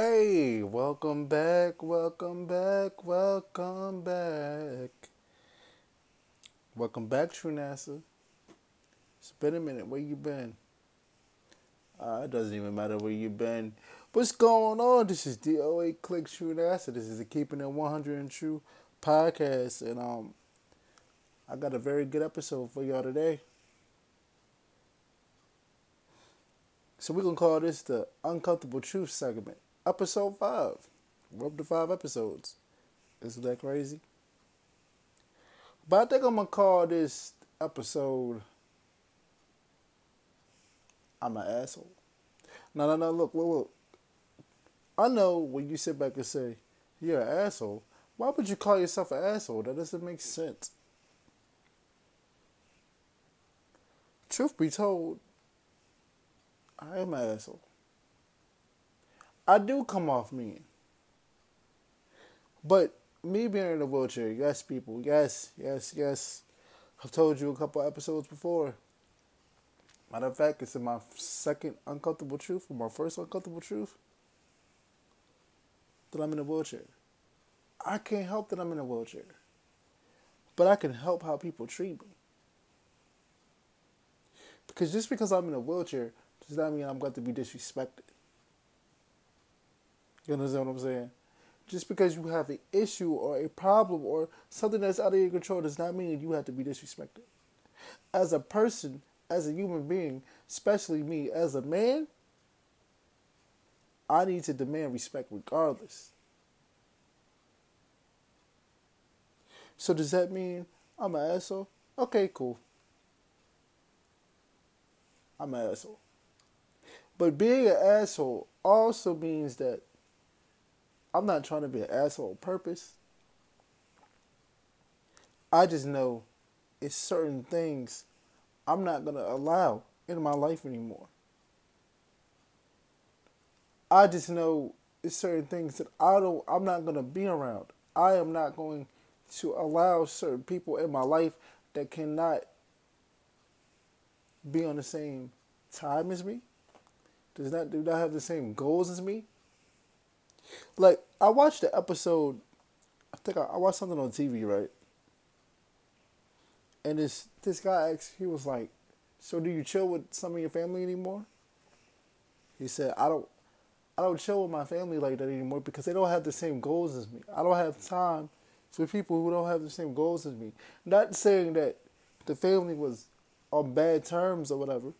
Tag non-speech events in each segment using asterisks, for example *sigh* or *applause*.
Hey, welcome back, welcome back, welcome back. Welcome back, True NASA. It's been a minute. Where you been? Uh, it doesn't even matter where you been. What's going on? This is DOA Clikk True NASA. This is the Keeping It 100 and True podcast. And um, I got a very good episode for y'all today. So we're going to call this the Uncomfortable Truth segment episode five. We're up to five episodes. Isn't that crazy? But I think I'm gonna call this episode I'm an asshole. No, no, no, look, look, look. I know when you sit back and say, you're an asshole, why would you call yourself an asshole? That doesn't make sense. Truth be told, I am an asshole. I do come off mean. But me being in a wheelchair, yes, people, yes, yes, yes. I've told you a couple episodes before. Matter of fact, it's in my second uncomfortable truth, or my first uncomfortable truth, that I'm in a wheelchair. I can't help that I'm in a wheelchair. But I can help how people treat me. Because just because I'm in a wheelchair does not mean I'm going to be disrespected. You understand what I'm saying? Just because you have an issue or a problem or something that's out of your control does not mean you have to be disrespected. As a person, as a human being, especially me, as a man, I need to demand respect regardless. So does that mean I'm an asshole? Okay, cool. I'm an asshole. But being an asshole also means that I'm not trying to be an asshole purpose. I just know it's certain things I'm not going to allow in my life anymore. I just know it's certain things that I don't I'm not going to be around. I am not going to allow certain people in my life that cannot be on the same time as me. Does not do not have the same goals as me like I watched the episode. I think I, I watched something on TV, right? And this this guy asked, he was like, "So do you chill with some of your family anymore?" He said, "I don't, I don't chill with my family like that anymore because they don't have the same goals as me. I don't have time for people who don't have the same goals as me. Not saying that the family was on bad terms or whatever,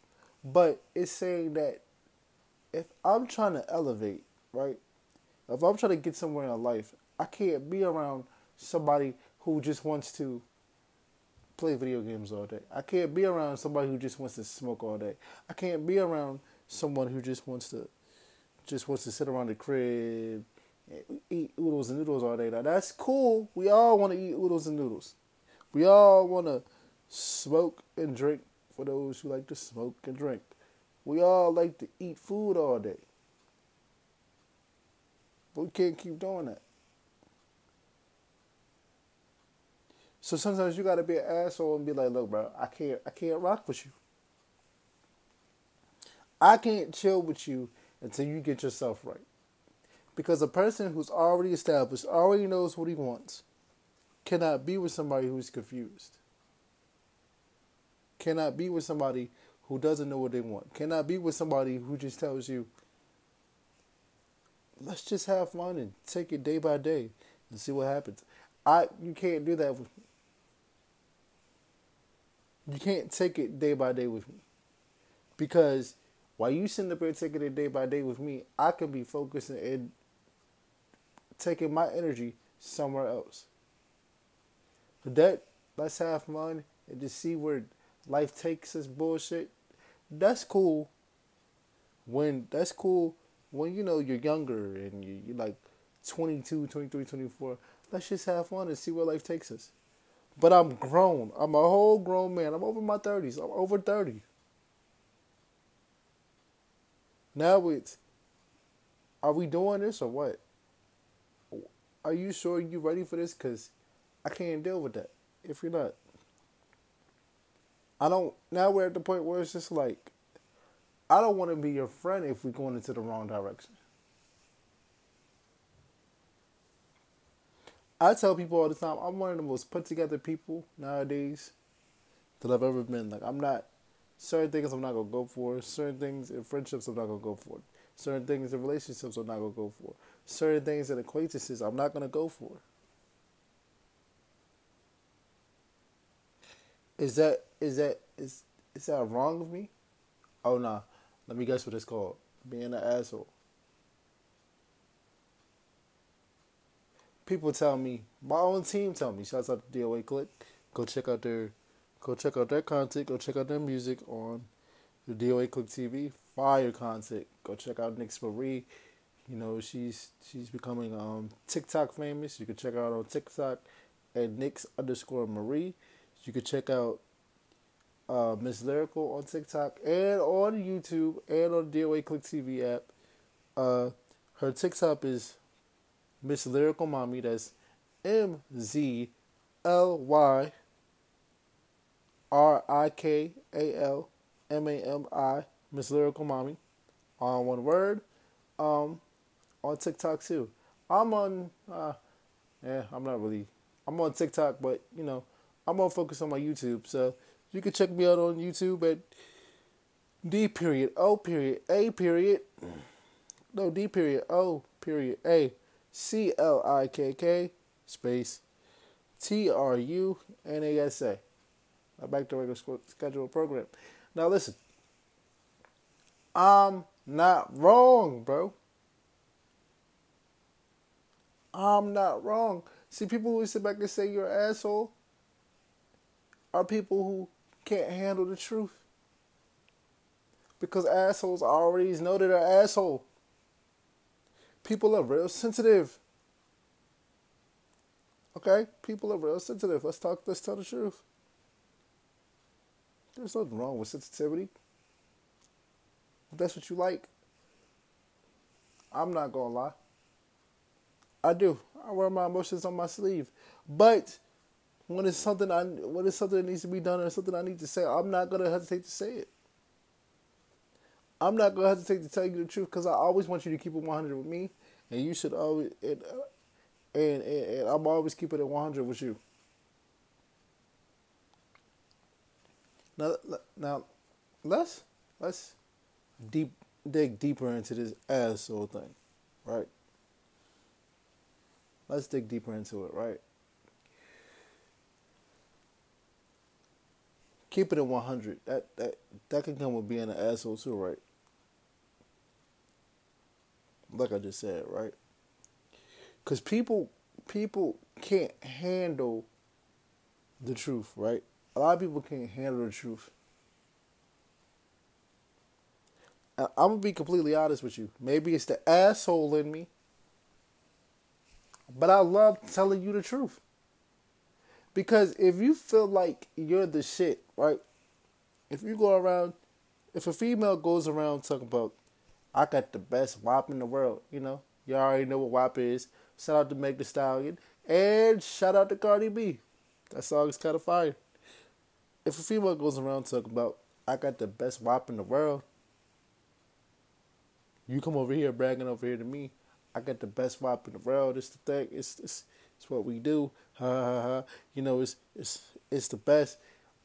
but it's saying that if I'm trying to elevate, right, if I'm trying to get somewhere in life, I can't be around somebody who just wants to play video games all day. I can't be around somebody who just wants to smoke all day. I can't be around someone who just wants to just wants to sit around the crib and eat oodles and noodles all day. Now that's cool. We all want to eat oodles and noodles. We all want to smoke and drink for those who like to smoke and drink. We all like to eat food all day. But we can't keep doing that. So sometimes you gotta be an asshole and be like, look, bro, I can't I can't rock with you. I can't chill with you until you get yourself right. Because a person who's already established, already knows what he wants, cannot be with somebody who's confused. Cannot be with somebody who doesn't know what they want. Cannot be with somebody who just tells you, let's just have fun and take it day by day and see what happens. I you can't do that with me. You can't take it day by day with me. Because while you sitting up here taking it day by day with me, I can be focusing and taking my energy somewhere else. But that let's have fun and just see where life takes us bullshit. That's cool. When that's cool when you know you're younger and you, you're like 22, 23, 24, let's just have fun and see where life takes us. But I'm grown. I'm a whole grown man. I'm over my 30s. I'm over 30. Now it's, are we doing this or what? Are you sure you ready for this? Because I can't deal with that if you're not. I don't, now we're at the point where it's just like, I don't want to be your friend if we're going into the wrong direction. I tell people all the time, I'm one of the most put together people nowadays that I've ever been. Like, I'm not, certain things I'm not going to go for. Certain things in friendships I'm not going to go for. Certain things in relationships I'm not going to go for. Certain things in acquaintances I'm not going to go for. Is that, is that, is, is that wrong of me? Oh, no. Nah. Let me guess what it's called. Being an asshole. People tell me, my own team tell me, shouts out to DOA Clikk. Go check out their go check out their content, go check out their music on the DOA Clikk TV. Fire content. Go check out Nix Marie. You know, she's she's becoming um TikTok famous. You can check her out on TikTok at Nix underscore Marie. You can check out uh, Miss Lyrical on TikTok and on YouTube and on DOA Clikk TV app. Uh, her TikTok is Mz Lyrikal Mami. That's M Z L Y R I K A L M A M I. Mz Lyrikal Mami. On one word. Um, on TikTok too. I'm on. Uh, yeah, I'm not really. I'm on TikTok, but you know, I'm gonna focus on my YouTube. So you can check me out on YouTube at D period O period A period. No D period O period A C L I K K space T R U N A S A. Back to regular scheduled program. Now listen. I'm not wrong, bro. I'm not wrong. See, people who sit back and say you're an asshole are people who can't handle the truth. Because assholes already know that they're asshole. People are real sensitive. Okay? People are real sensitive. Let's talk, let's tell the truth. There's nothing wrong with sensitivity. If that's what you like, I'm not gonna lie. I do. I wear my emotions on my sleeve. But when it's something I when it's something that needs to be done or something I need to say, I'm not gonna hesitate to say it. I'm not gonna hesitate to tell you the truth because I always want you to keep it 100 with me, and you should always and uh, and, and, and I'm always keeping it 100 with you. Now, now, let's let's deep dig deeper into this asshole thing, right? Let's dig deeper into it, right? Keep it at 100. That that that can come with being an asshole too, right? Like I just said, right? Cuz people people can't handle the truth, right? A lot of people can't handle the truth. I'm gonna be completely honest with you. Maybe it's the asshole in me, but I love telling you the truth. Because if you feel like you're the shit, right? If you go around, if a female goes around talking about, I got the best WAP in the world, you know, you already know what WAP is. Shout out to Meg Thee Stallion and shout out to Cardi B. That song is kind of fire. If a female goes around talking about, I got the best WAP in the world, you come over here bragging over here to me, I got the best WAP in the world. It's the thing. It's it's, it's what we do. Ha ha ha. You know, it's it's it's the best.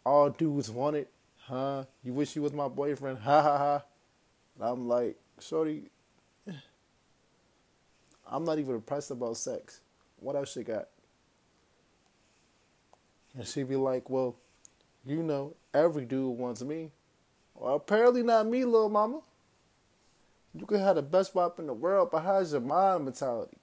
All dudes want it. Huh? You wish you was my boyfriend. Ha ha ha. And I'm like, shorty, I'm not even impressed about sex. What else you got? And she'd be like, well, you know, every dude wants me. Well, apparently not me, little mama. You can have the best WAP in the world, but how's your mind mentality?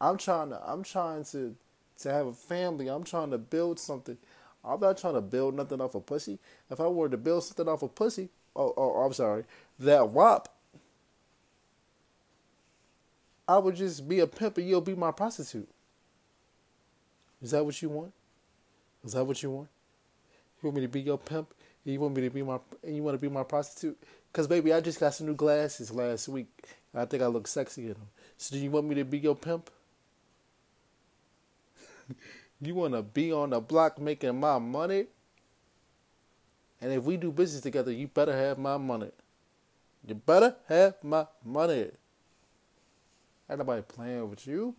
I'm trying to I'm trying to to have a family. I'm trying to build something. I'm not trying to build nothing off a of pussy. If I were to build something off a of pussy, oh, oh, I'm sorry, that WAP, I would just be a pimp and you'll be my prostitute. Is that what you want? Is that what you want? You want me to be your pimp? You want me to be my? And You want to be my prostitute? Cause baby, I just got some new glasses last week. I think I look sexy in them. So do you want me to be your pimp? *laughs* you want to be on the block making my money? And if we do business together, you better have my money. You better have my money. Ain't nobody playing with you.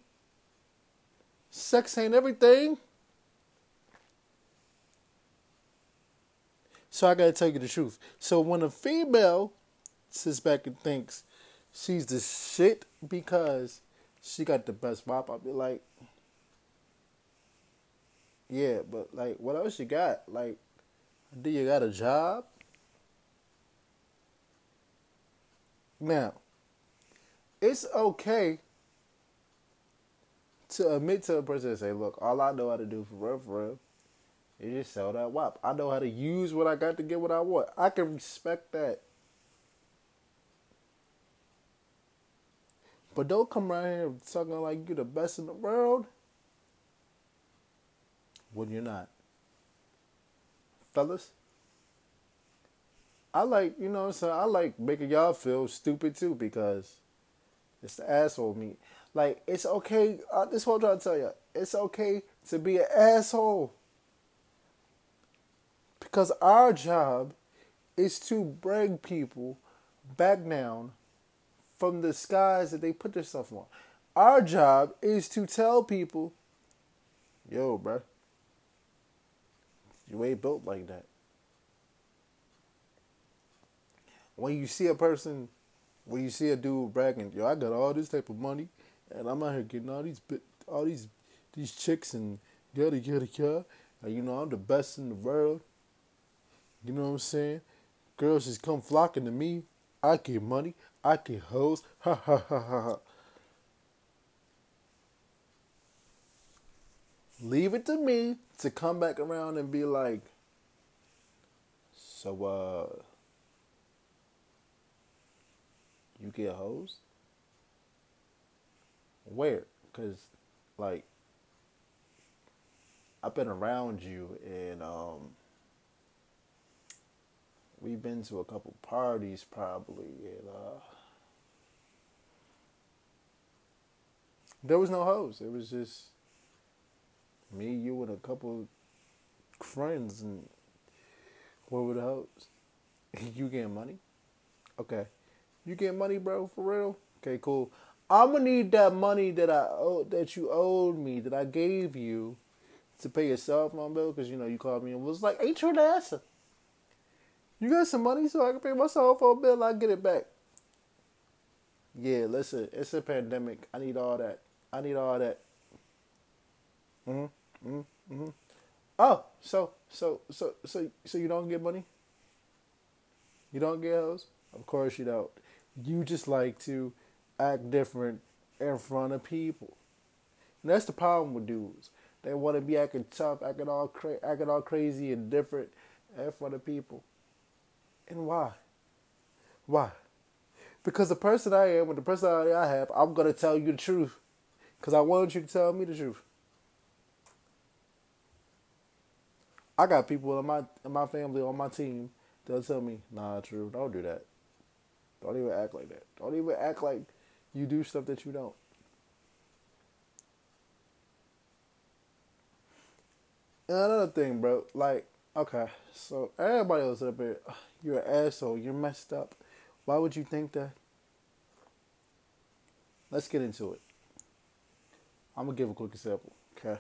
Sex ain't everything. So I gotta tell you the truth. So when a female sits back and thinks she's the shit because she got the best WAP, I'll be like, yeah, but like, what else you got? Like, do you got a job? Now, it's okay to admit to a person and say, look, all I know how to do for real, for real, is just sell that WAP. I know how to use what I got to get what I want. I can respect that. But don't come around here talking like you're the best in the world when you're not. Fellas, I like, you know what I'm saying? I like making y'all feel stupid too because it's the asshole me. Like, it's okay. Uh, this I'm trying to tell you. It's okay to be an asshole. Because our job is to bring people back down from the skies that they put themselves on. Our job is to tell people, yo, bro, you ain't built like that. When you see a person, when you see a dude bragging, yo, I got all this type of money, and I'm out here getting all these all these these chicks and yada yada yada, and you know I'm the best in the world. You know what I'm saying? Girls just come flocking to me. I get money. I get hoes. Ha ha ha ha ha. Leave it to me to come back around and be like, so uh, you get hoes? Where? Cause like I've been around you and um we've been to a couple parties probably and uh there was no hoes. It was just me, you, and a couple friends, and what were the *laughs* you getting money? Okay, you get money, bro, for real? Okay, cool. I'm gonna need that money that I owe, that you owed me, that I gave you, to pay your cell phone bill, because you know you called me and was like, "Ain't you the answer?" You got some money so I can pay my cell phone bill. I get it back. Yeah, listen, it's a pandemic. I need all that. I need all that. Mhm. Mhm. Mhm. Oh, so so so so so you don't get money? You don't get hoes? Of course you don't. You just like to act different in front of people. And that's the problem with dudes. They want to be acting tough, acting all cra- acting all crazy and different in front of people. And why? Why? Because the person I am and the personality I have, I'm to tell you the truth. Because I want you to tell me the truth. I got people in my in my family on my team that'll tell me, nah, true, don't do that. Don't even act like that. Don't even act like you do stuff that you don't. And another thing, bro, like, okay, so everybody else up here, you're an asshole, you're messed up. Why would you think that? Let's get into it. I'm gonna give a quick example, okay?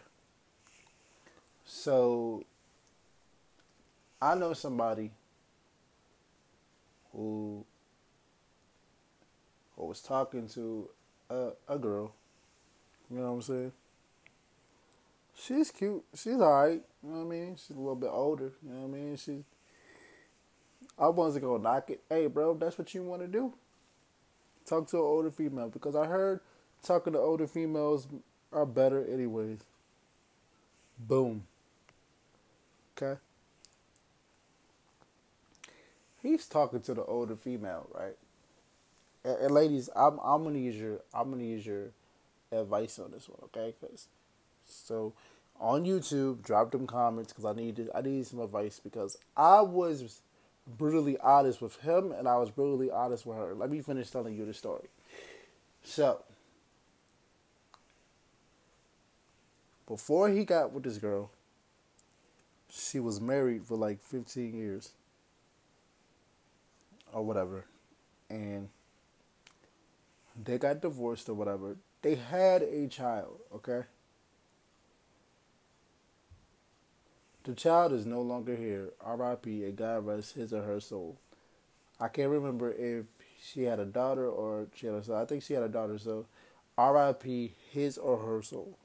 So, I know somebody who who was talking to a, a girl. You know what I'm saying? She's cute. She's alright. You know what I mean? She's a little bit older. You know what I mean? She's I wasn't gonna knock it. Hey, bro, that's what you want to do. Talk to an older female because I heard talking to older females are better, anyways. Boom. Okay. He's talking to the older female, right? And, and ladies, I'm I'm gonna use your I'm gonna use your advice on this one, okay? Cause so on YouTube, drop them comments because I needed I needed some advice because I was brutally honest with him and I was brutally honest with her. Let me finish telling you the story. So, before he got with this girl, she was married for like 15 years or whatever. And they got divorced or whatever. They had a child, okay? The child is no longer here. R.I.P. And God rest his or her soul. I can't remember if she had a daughter or she had a son. I think she had a daughter, so R.I.P. his or her soul.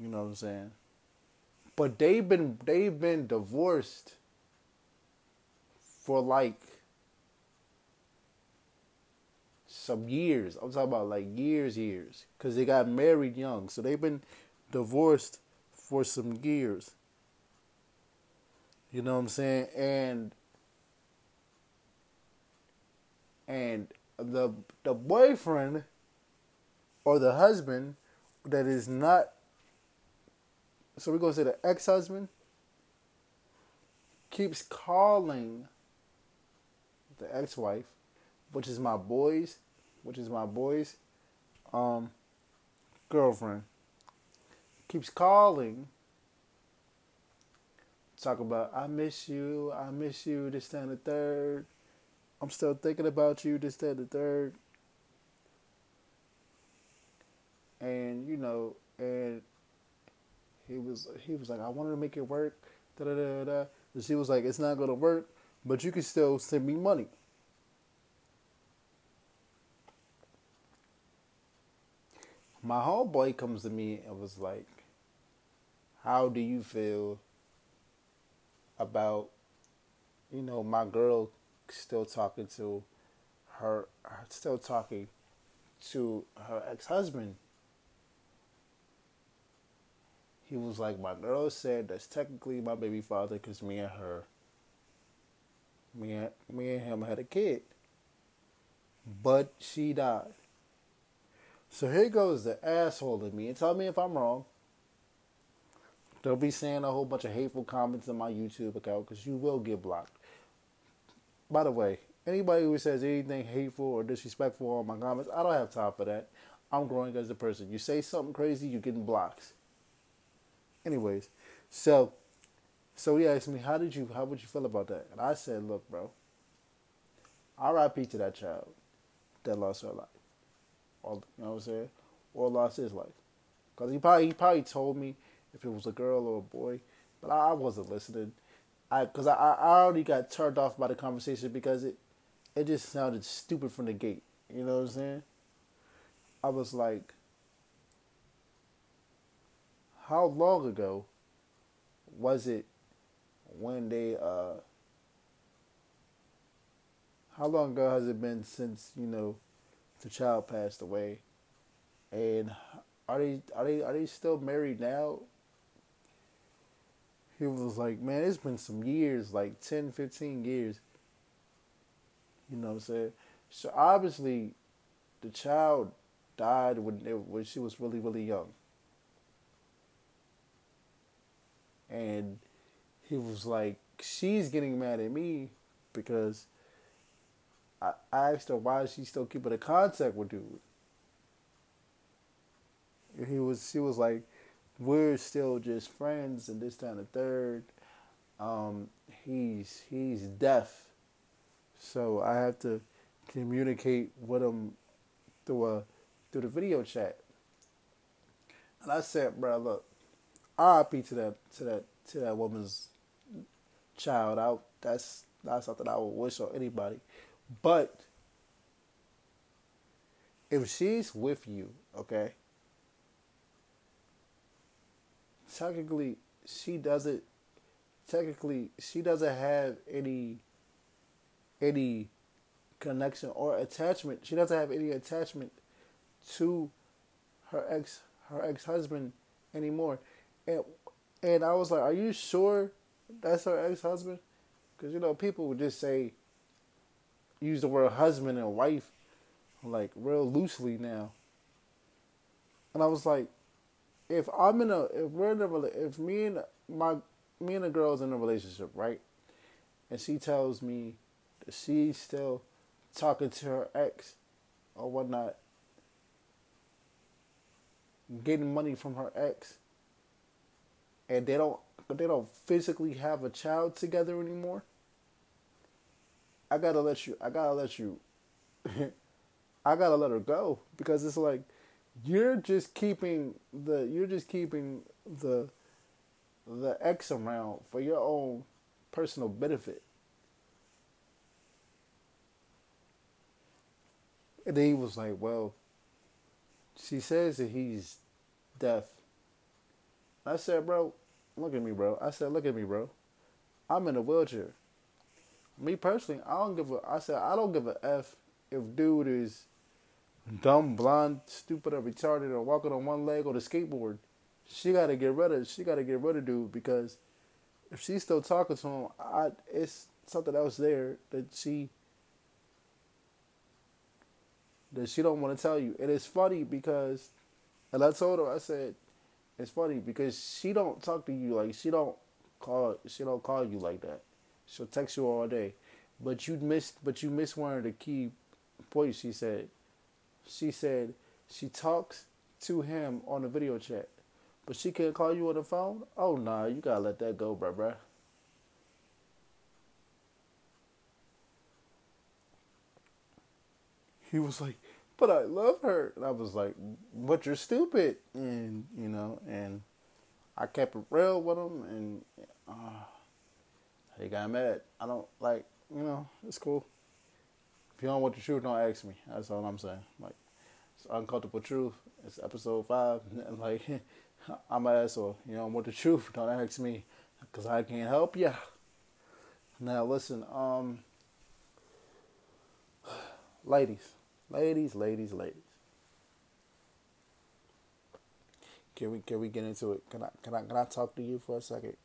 You know what I'm saying? But they've been they've been divorced for like some years. I'm talking about like years, years, because they got married young, so they've been divorced for some years. You know what I'm saying? And and the the boyfriend or the husband that is not so we're gonna say the ex-husband keeps calling the ex-wife, which is my boys, which is my boys, um, girlfriend, keeps calling. Talk about I miss you, I miss you, this, that, and the third. I'm still thinking about you, this, that, and the third. And you know, and he was he was like, I wanted to make it work. Da da da da. She was like, It's not gonna work, but you can still send me money. My homeboy comes to me and was like, How do you feel about, you know, my girl still talking to her, still talking to her ex husband? he was like, my girl said that's technically my baby father because me and her, me and me and him had a kid, but she died. So here goes the asshole in me, and tell me if I'm wrong. They'll be saying a whole bunch of hateful comments in my YouTube account because you will get blocked. By the way, anybody who says anything hateful or disrespectful on my comments, I don't have time for that. I'm growing as a person. You say something crazy, you're getting blocks. Anyways, so so he asked me, "How did you? How would you feel about that?" And I said, "Look, bro. R.I.P. to that child that lost her life, or you know what I'm saying, or lost his life, because he probably he probably told me if it was a girl or a boy, but I, I wasn't listening. I because I I already got turned off by the conversation because it it just sounded stupid from the gate. You know what I'm saying? I was like, how long ago was it when they uh how long ago has it been since you know the child passed away? And are they are they are they still married now? He was like man it's been some years like 10 15 years. You know what i'm saying? So obviously the child died when it, when she was really really young. And he was like, "She's getting mad at me because I asked her why is she still keeping a contact with dude." And he was, she was like, "We're still just friends, and this time the third. Um, he's he's deaf, so I have to communicate with him through a through the video chat." And I said, "Bro, look, RIP to that to that to that woman's child. I that's not something I would wish on anybody. But if she's with you, okay, technically she doesn't technically she doesn't have any any connection or attachment. She doesn't have any attachment to her ex her ex husband anymore. And and I was like, "Are you sure that's her ex husband?" Because you know people would just say, use the word husband and wife, like real loosely now. And I was like, if I'm in a, if we're in a, if me and my, me and a girl's in a relationship, right? And she tells me that she's still talking to her ex or whatnot, getting money from her ex and they don't they don't physically have a child together anymore, I gotta let you I gotta let you *laughs* I gotta let her go because it's like you're just keeping the you're just keeping the the ex around for your own personal benefit. And then he was like, Well, she says that he's deaf. I said, Bro, look at me, bro. I said, Look at me, bro. I'm in a wheelchair. Me personally, I don't give a I said I don't give a F if dude is dumb, blind, stupid, or retarded, or walking on one leg or the skateboard. She gotta get rid of she gotta get rid of dude because if she's still talking to him, I it's something else there that she that she don't want to tell you. And it's funny because, and I told her, I said, it's funny because she don't talk to you like she don't call she don't call you like that. She'll text you all day, but you missed but you missed one of the key points. She said, she said she talks to him on the video chat, but she can't call you on the phone. Oh nah, you gotta let that go, bruh, bruh. He was like, but I love her. And I was like, but you're stupid. And, you know, and I kept it real with him and uh, he got mad. I don't like, you know, it's cool. If you don't want the truth, don't ask me. That's all I'm saying. Like, it's uncomfortable truth. It's episode five. And *laughs* like, *laughs* I'm an asshole. You don't want the truth, don't ask me. Because I can't help you. Now, listen, um, *sighs* ladies Ladies, ladies, ladies. Can we can we get into it? Can I can I can I talk to you for a second?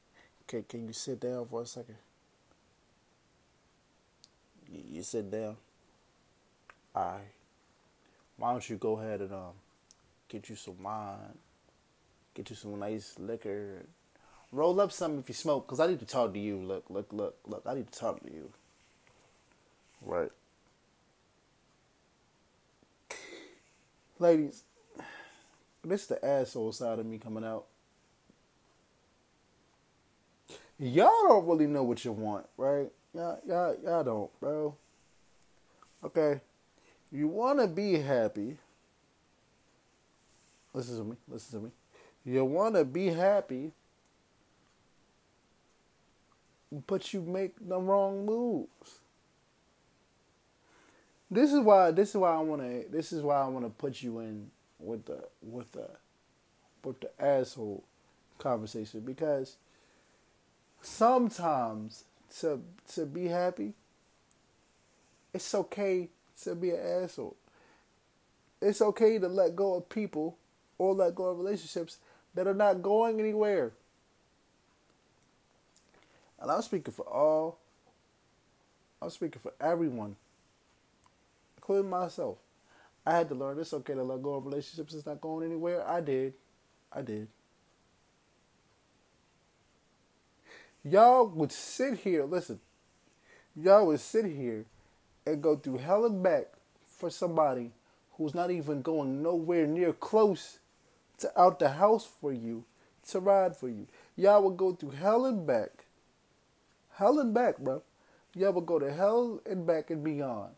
Can can you sit down for a second? You, you sit down. Alright. Why don't you go ahead and um get you some wine, get you some nice liquor, roll up some if you smoke, cause I need to talk to you. Look, look, look, look. I need to talk to you. Right. Ladies, this is the asshole side of me coming out. Y'all don't really know what you want, right? Y'all, y'all, y'all don't, bro. Okay, you want to be happy. Listen to me. Listen to me. You want to be happy, but you make the wrong moves. This is why. This is why I want to. This is why I want to put you in with the with the with the asshole conversation because sometimes to to be happy, it's okay to be an asshole. It's okay to let go of people or let go of relationships that are not going anywhere. And I'm speaking for all. I'm speaking for everyone including myself. I had to learn it's okay to let go of relationships that's not going anywhere. I did. I did. Y'all would sit here, listen, y'all would sit here and go through hell and back for somebody who's not even going nowhere near close to out the house for you to ride for you. Y'all would go through hell and back. Hell and back, bro. Y'all would go to hell and back and beyond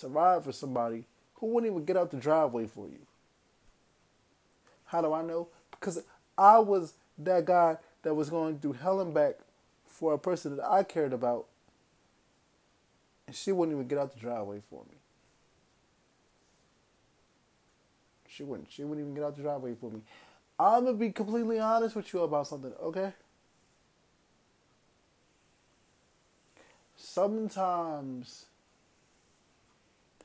to ride for somebody who wouldn't even get out the driveway for you. How do I know? Because I was that guy that was going through hell and back for a person that I cared about, and she wouldn't even get out the driveway for me. She wouldn't. She wouldn't even get out the driveway for me. I'm gonna be completely honest with you about something, okay? Sometimes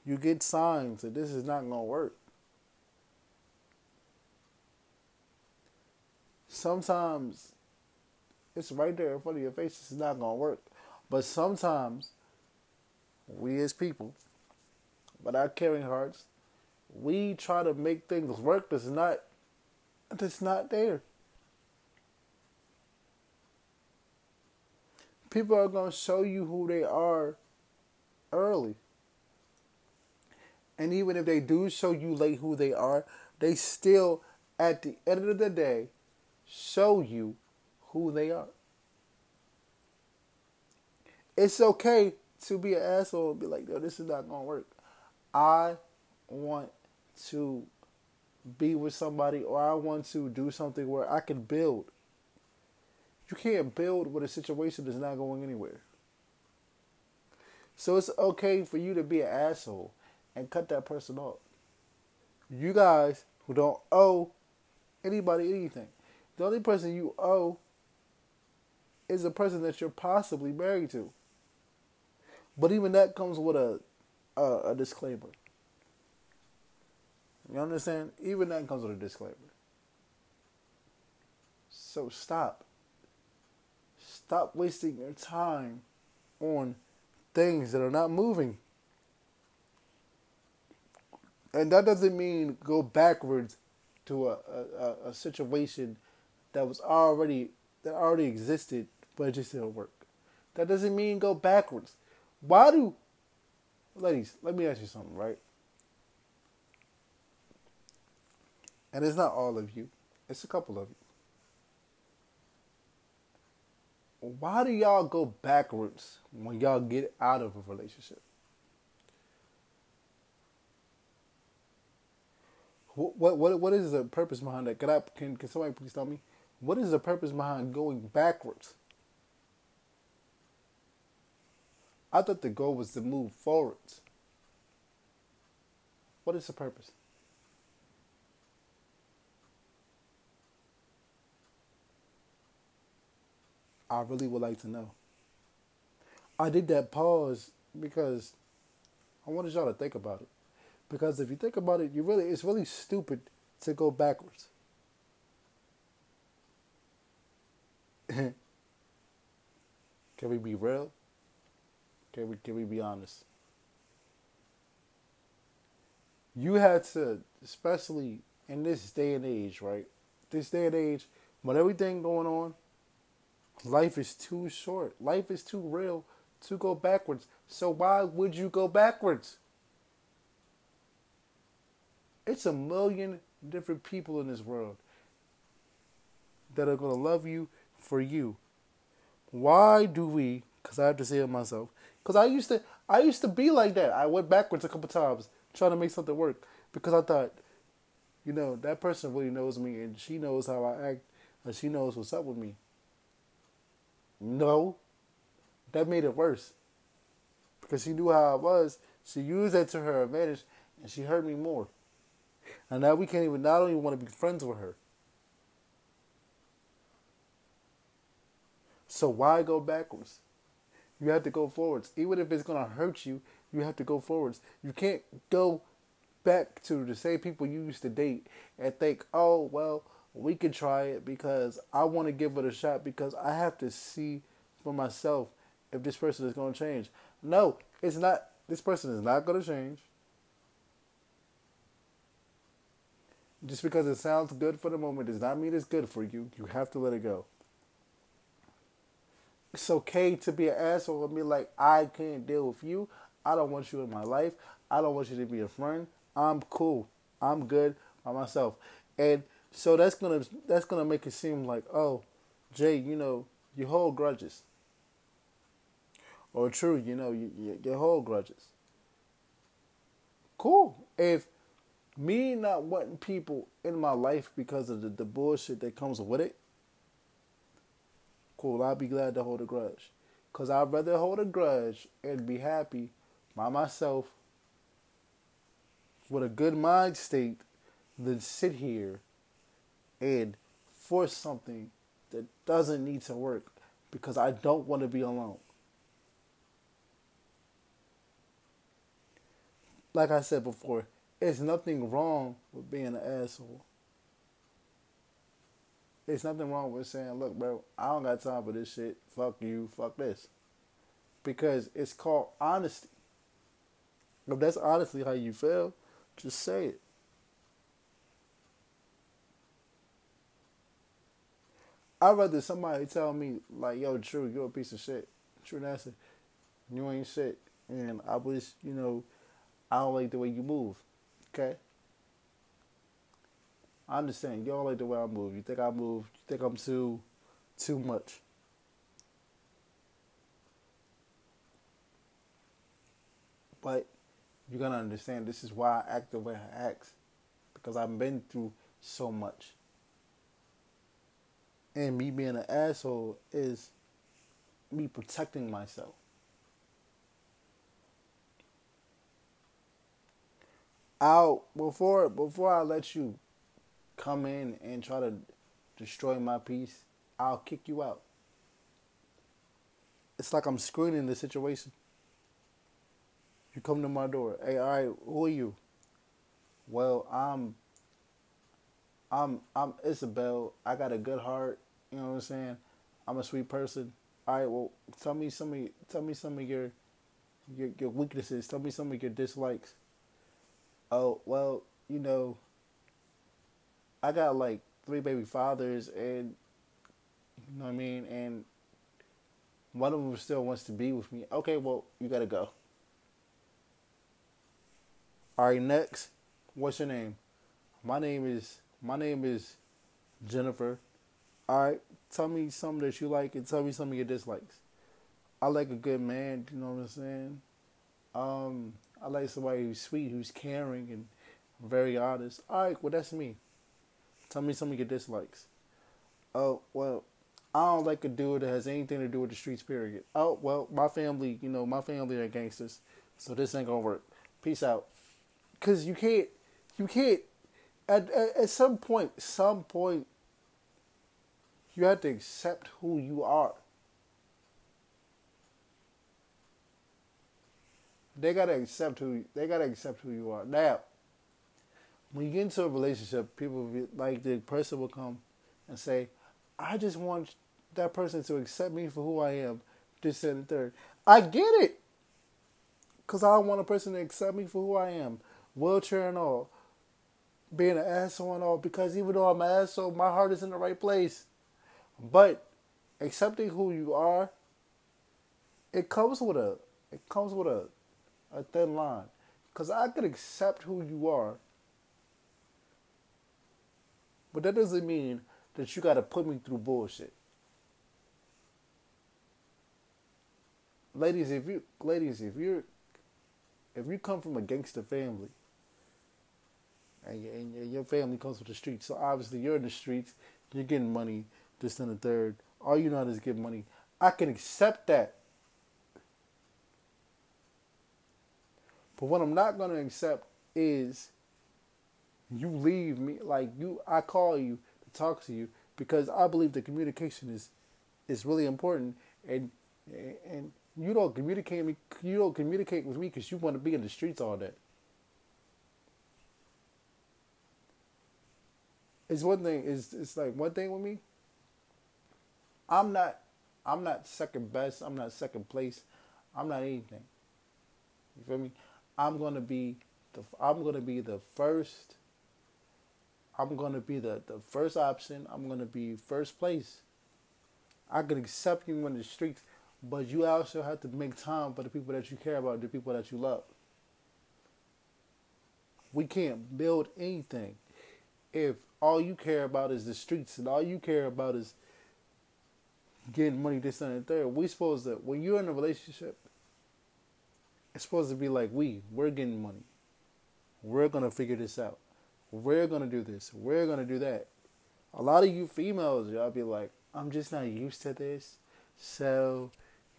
you get signs that this is not going to work. Sometimes it's right there in front of your face, is not going to work. But sometimes we as people, but our caring hearts, we try to make things work that's not that's not there. People are to show you who they are early. And even if they do show you late who they are, they still, at the end of the day, show you who they are. It's okay to be an asshole and be like, yo, this is not to work. I want to be with somebody or I want to do something where I can build. You can't build with a situation that's not going anywhere. So it's okay for you to be an asshole and cut that person off. You guys who don't owe anybody anything. The only person you owe is the person that you're possibly married to. But even that comes with a a, a disclaimer. You understand? Even that comes with a disclaimer. So stop. Stop wasting your time on things that are not moving. And that doesn't mean go backwards to a, a, a situation that was already that already existed but it just didn't work. That doesn't mean go backwards. Why do ladies, let me ask you something, right? And it's not all of you, it's a couple of you. why do y'all go backwards when y'all get out of a relationship? What what what is the purpose behind that? I can can somebody please tell me what is the purpose behind going backwards? I thought the goal was to move forwards. What is the purpose? I really would like to know. I did that pause because I wanted y'all to think about it. Because if you think about it, you really it's really stupid to go backwards. *laughs* can we be real? Can we can we be honest? You had to, especially in this day and age, right? This day and age, with everything going on, Life is too short. Life is too real to go backwards. So why would you go backwards? It's a million different people in this world that are going to love you for you. Why do we, because I have to say it myself, because I used to, I used to be like that. I went backwards a couple times trying to make something work because I thought, you know, that person really knows me and she knows how I act and she knows what's up with me. No. That made it worse. Because she knew how I was. She used that to her advantage and she hurt me more. And now we can't even not even want to be friends with her. So why go backwards? You have to go forwards. Even if it's gonna hurt you, you have to go forwards. You can't go back to the same people you used to date and think, oh well, we can try it because I want to give it a shot because I have to see for myself if this person is going to change. No, it's not. This person is not going to change. Just because it sounds good for the moment does not mean it's good for you. You have to let it go. It's okay to be an asshole and be like, I can't deal with you. I don't want you in my life. I don't want you to be a friend. I'm cool. I'm good by myself. And so that's gonna that's gonna make it seem like, oh, Jay, you know, you hold grudges. Or true, you know, you, you, you hold grudges. Cool. If me not wanting people in my life because of the, the bullshit that comes with it, cool, I'll be glad to hold a grudge. Because I'd rather hold a grudge and be happy by myself with a good mind state than sit here and force something that doesn't need to work because I don't want to be alone. Like I said before, there's nothing wrong with being an asshole. There's nothing wrong with saying, look, bro, I don't got time for this shit. Fuck you, fuck this. Because it's called honesty. If that's honestly how you feel, just say it. I'd rather somebody tell me like, "Yo, True, you're a piece of shit." True Nasty, you ain't shit, and I wish you know, I don't like the way you move. Okay. I understand. Don't like the way I move. You think I move. You think I'm too, too much. But you gotta understand. This is why I act the way I act, because I've been through so much. and me being an asshole is me protecting myself. I'll before before I let you come in and try to destroy my peace, I'll kick you out. It's like I'm screening the situation. You come to my door. Hey, all right, who are you? Well, I'm I'm I'm Isabel. I got a good heart. You know what I'm saying? I'm a sweet person. All right. Well, tell me some of tell me some of your your your weaknesses. Tell me some of your dislikes. Oh well, you know. I got like three baby fathers, and you know what I mean, and one of them still wants to be with me. Okay, well, you gotta go. All right, next. What's your name? My name is my name is Jennifer. All right, tell me something that you like and tell me some of your dislikes. I like a good man. You know what I'm saying? Um, I like somebody who's sweet, who's caring, and very honest. All right, well that's me. Tell me some of your dislikes. Oh well, I don't like a dude that has anything to do with the streets. Period. Oh well, my family, you know, my family are gangsters, so this ain't gonna work. Peace out. Cause you can't, you can't at, at, at some point, some point, you have to accept who you are. They gotta accept who they gotta accept who you are. Now, when you get into a relationship, people be, like the person will come and say, "I just want that person to accept me for who I am." This and the third. I get it, cause I want a person to accept me for who I am, wheelchair and all being an asshole and all because even though I'm an asshole, my heart is in the right place. But accepting who you are, it comes with a it comes with a a thin line. Cause I could accept who you are. But that doesn't mean that you gotta put me through bullshit. Ladies, if you ladies, if you're if you come from a gangster family and, and your family comes from the streets. So obviously you're in the streets, you're getting money, this and the third. All you know to is get money. I can accept that. But what I'm not gonna accept is you leave me like you I call you to talk to you because I believe the communication is is really important and and you don't communicate me you don't communicate with me because you want to be in the streets all day. it's one thing. It's it's like one thing with me. I'm not I'm not second best. I'm not second place. I'm not anything. You feel me? I'm gonna be the I'm gonna be the first. I'm gonna be the, the first option. I'm gonna be first place. I can accept you in the streets, but you also have to make time for the people that you care about, the people that you love. We can't build anything if all you care about is the streets and all you care about is getting money this and that third, we supposed to when you're in a relationship, it's supposed to be like we, we're getting money. We're gonna figure this out. We're gonna do this. We're gonna do that. A lot of you females, y'all be like, I'm just not used to this. So,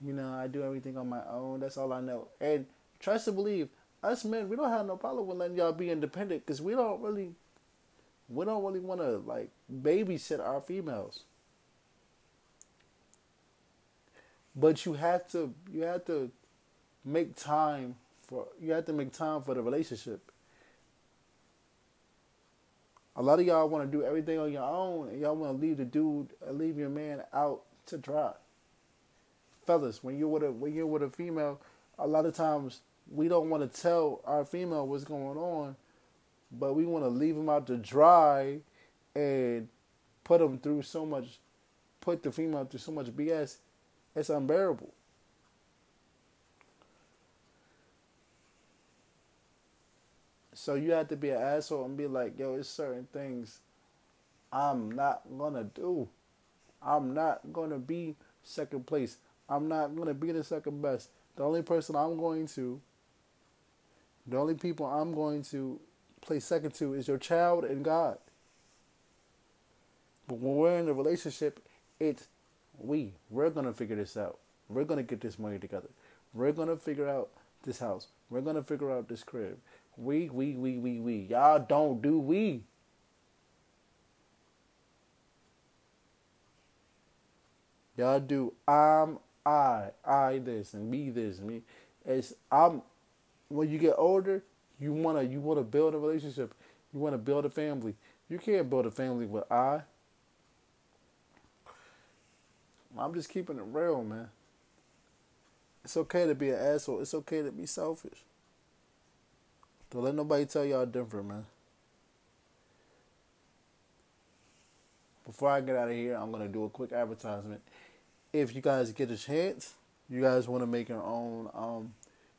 you know, I do everything on my own. That's all I know. And trust to believe, us men, we don't have no problem with letting y'all be independent because we don't really we don't really want to like babysit our females. But you have to you have to make time for you have to make time for the relationship. A lot of y'all want to do everything on your own, and y'all want to leave the dude, uh, leave your man out to dry. Fellas, when you're with a when you're with a female, a lot of times we don't want to tell our female what's going on but we want to leave them out to dry and put them through so much, put the female through so much BS. It's unbearable. So you have to be an asshole and be like, yo, it's certain things I'm not gonna do. I'm not gonna be second place. I'm not gonna be the second best. The only person I'm going to, the only people I'm going to play second to is your child and God. But when we're in a relationship, it's we. We're gonna figure this out. We're gonna get this money together. We're gonna figure out this house. We're gonna figure out this crib. We, we, we, we, we. Y'all don't do we. Y'all do I'm I, I this and me this and me. It's I'm when you get older, you wanna you wanna build a relationship. You wanna build a family. You can't build a family with I. I'm just keeping it real, man. It's okay to be an asshole. It's okay to be selfish. Don't let nobody tell y'all different, man. Before I get out of here, I'm gonna do a quick advertisement. If you guys get a chance, you guys want to make your own, um,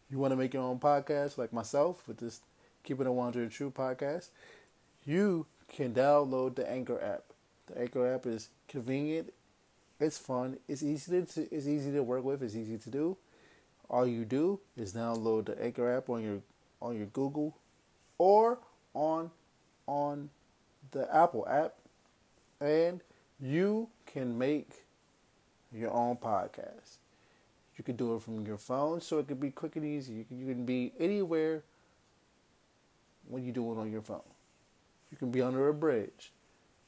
you want to make your own podcast like myself with this Keeping It 100 True podcast, you can download the Anchor app. The Anchor app is convenient, it's fun, it's easy to it's easy to work with, it's easy to do. All you do is download the Anchor app on your on your Google or on on the Apple app and you can make your own podcast. You can do it from your phone so it can be quick and easy. You can, you can be anywhere when you do it on your phone. You can be under a bridge.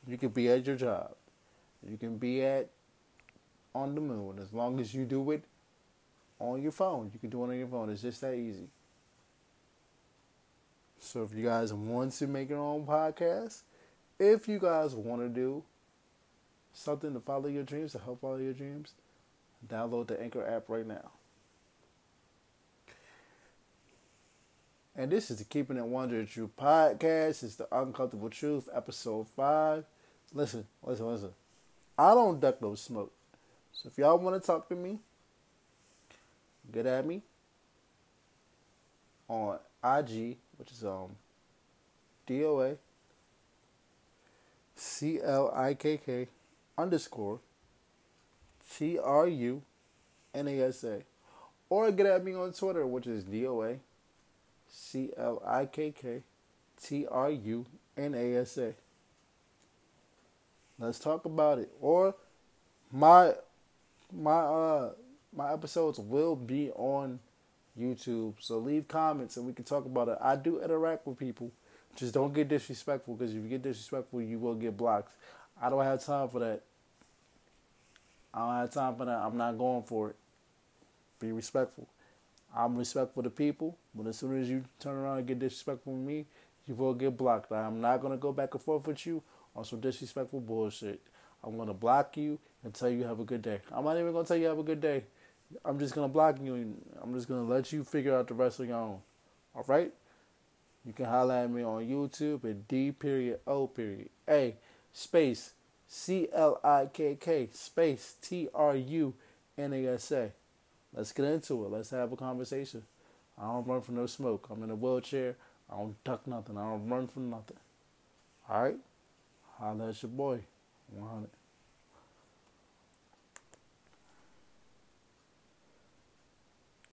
You can be at your job. You can be at on the moon as long as you do it on your phone. You can do it on your phone. It's just that easy. So if you guys want to make your own podcast, if you guys want to do something to follow your dreams, to help follow your dreams, download the Anchor app right now. And this is the Keeping It 100 True podcast. It's the Uncomfortable Truth, episode 5. Listen, listen, listen. I don't duck no smoke. So if y'all want to talk to me, get at me on IG, which is um DOA C L I K K underscore T R U N A S A. Or get at me on Twitter, which is DOA C L I K K T R U N A S A. Let's talk about it. Or my my uh my episodes will be on YouTube. So leave comments and we can talk about it. I do interact with people. Just don't get disrespectful because if you get disrespectful, you will get blocked. I don't have time for that. I don't have time for that. I'm not going for it. Be respectful. I'm respectful to people, but as soon as you turn around and get disrespectful with me, you will get blocked. I'm not gonna go back and forth with you on some disrespectful bullshit. I'm gonna block you and tell you have a good day. I'm not even gonna tell you have a good day. I'm just gonna block you and I'm just gonna let you figure out the rest of your own. All right? You can holler at me on YouTube at D period O period A space C L I K K space T R U N A S A. Let's get into it. Let's have a conversation. I don't run from no smoke. I'm in a wheelchair. I don't duck nothing. I don't run from nothing. All right? Holla at your boy. 100.